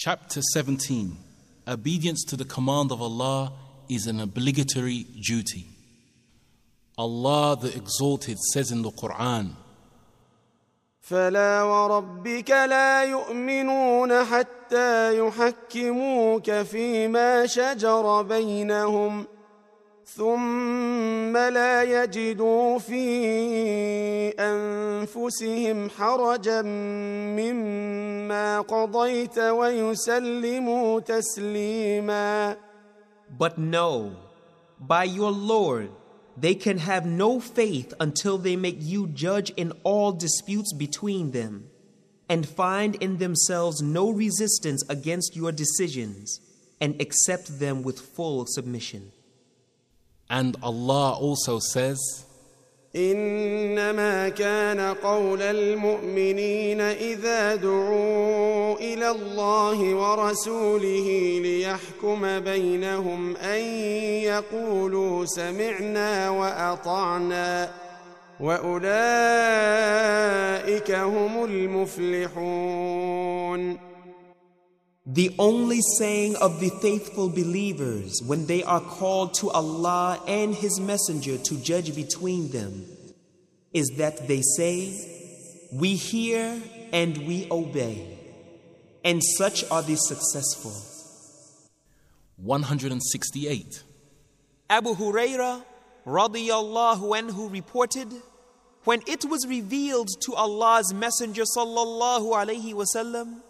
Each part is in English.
Chapter 17 Obedience to the command of Allah is an obligatory duty. Allah the Exalted says in the Quran, فلا وربك لا يؤمنون حتى يحكموك فيما شجر بينهم ثم لا يجدوا في انفسهم حرجا مما قضيت ويسلموا تسليما But no, by your Lord, they can have no faith until they make you judge in all disputes between them, and find in themselves no resistance against your decisions, and accept them with full submission. And Allah also says, إنما كان قول المؤمنين إذا دعوا إلى الله ورسوله ليحكم بينهم أن يقولوا سمعنا وأطعنا وأولئك هم المفلحون. The only saying of the faithful believers when they are called to Allah and His Messenger to judge between them is that they say, We hear and we obey. And such are the successful. 168. Abu Huraira radiyallahu anhu reported, when it was revealed to Allah's Messenger sallallahu alayhi wasallam,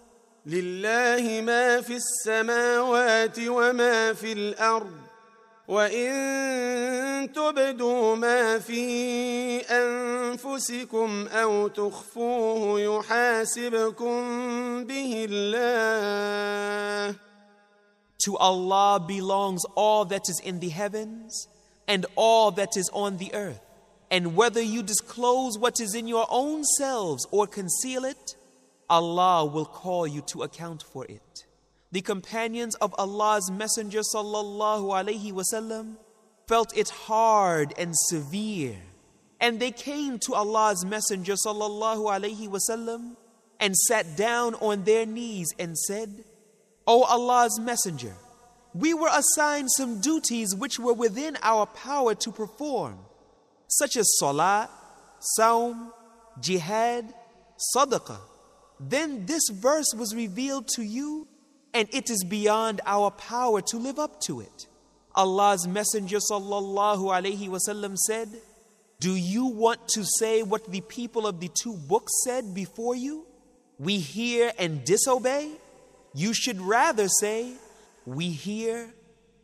لله ما في السماوات وما في الارض وان تبدوا ما في انفسكم او تخفوه يحاسبكم به الله To Allah belongs all that is in the heavens and all that is on the earth. And whether you disclose what is in your own selves or conceal it, Allah will call you to account for it. The companions of Allah's Messenger sallallahu alaihi wasallam felt it hard and severe, and they came to Allah's Messenger sallallahu alaihi wasallam and sat down on their knees and said, O Allah's Messenger, we were assigned some duties which were within our power to perform, such as salah, saum, jihad, sadaqah. Then this verse was revealed to you, and it is beyond our power to live up to it. Allah's Messenger sallallahu alaihi wasallam said, Do you want to say what the people of the two books said before you? We hear and disobey? You should rather say, We hear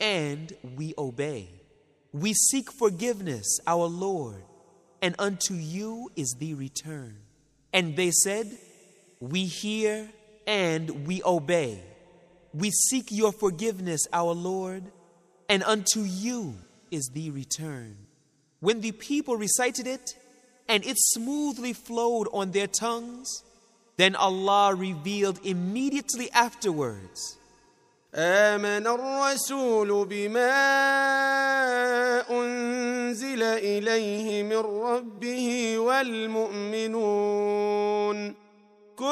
and we obey. We seek forgiveness, our Lord, and unto you is the return. And they said, we hear and we obey. We seek your forgiveness, our Lord, and unto you is the return. When the people recited it, and it smoothly flowed on their tongues, then Allah revealed immediately afterwards. آمن الرسول بما أنزل إليه من ربه والمؤمنون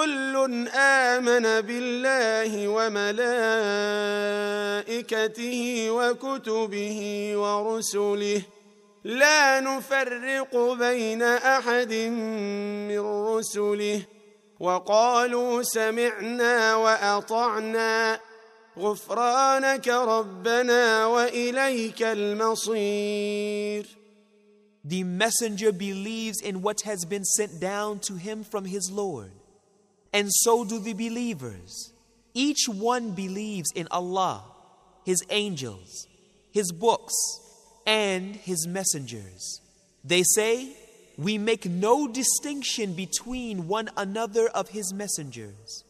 كل آمن بالله وملائكته وكتبه ورسله. لا نفرق بين أحد من رسله. وقالوا سمعنا وأطعنا. غفرانك ربنا وإليك المصير. The messenger believes in what has been sent down to him from his Lord. And so do the believers. Each one believes in Allah, His angels, His books, and His messengers. They say, We make no distinction between one another of His messengers.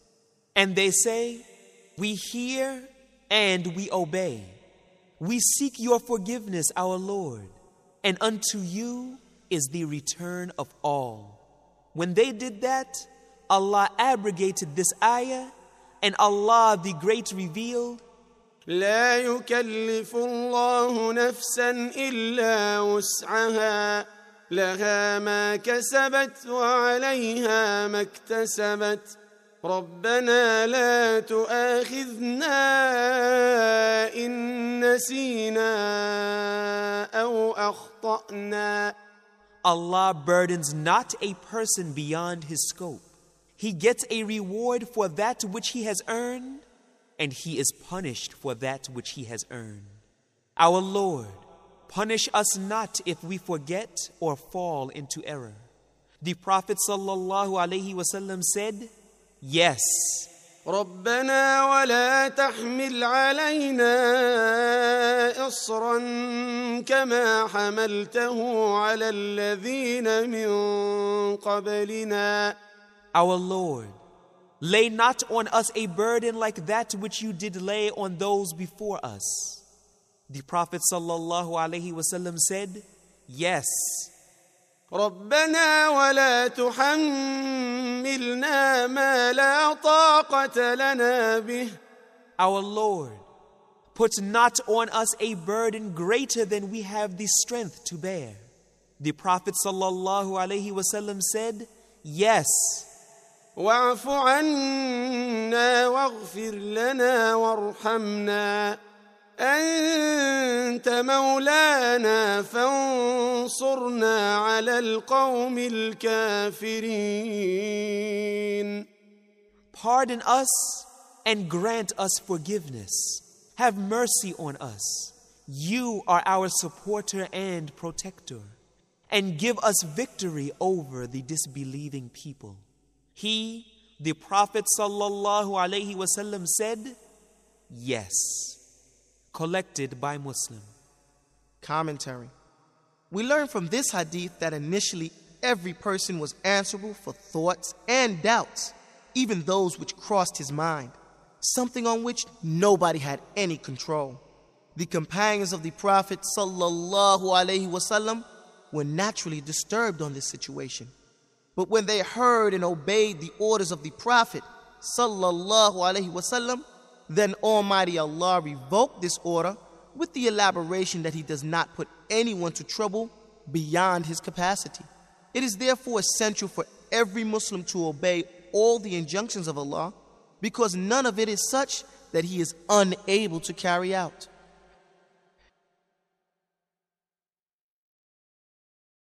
And they say, We hear and we obey. We seek your forgiveness, our Lord, and unto you is the return of all. When they did that, Allah abrogated this ayah, and Allah the Great revealed, لا يكلف الله نفسا إلا وسعها لها ما كسبت وعليها ما اكتسبت ربنا لا تؤاخذنا إن نسينا أو أخطأنا Allah burdens not a person beyond his scope. He gets a reward for that which he has earned, and he is punished for that which he has earned. Our Lord, punish us not if we forget or fall into error. The Prophet ﷺ said, Yes. ربنا ولا تحمل علينا إصرا كما حملته على الذين من قبلنا Our Lord, lay not on us a burden like that which you did lay on those before us. The Prophet ﷺ said, Yes. ربنا ولا تحملنا ما لا طاقة لنا به Our Lord, put not on us a burden greater than we have the strength to bear. The Prophet ﷺ said, Yes. واعف عنا واغفر لنا وارحمنا أنت مولانا فانصرنا على القوم الكافرين Pardon us and grant us forgiveness. Have mercy on us. You are our supporter and protector. And give us victory over the disbelieving people. He, the Prophet sallallahu alaihi wasallam said, Yes. Collected by Muslim. Commentary. We learn from this hadith that initially every person was answerable for thoughts and doubts, even those which crossed his mind, something on which nobody had any control. The companions of the Prophet sallallahu alaihi wasallam were naturally disturbed on this situation. But when they heard and obeyed the orders of the Prophet sallallahu alaihi wasallam, then Almighty Allah revoked this order with the elaboration that He does not put anyone to trouble beyond his capacity. It is therefore essential for every Muslim to obey all the injunctions of Allah because none of it is such that he is unable to carry out.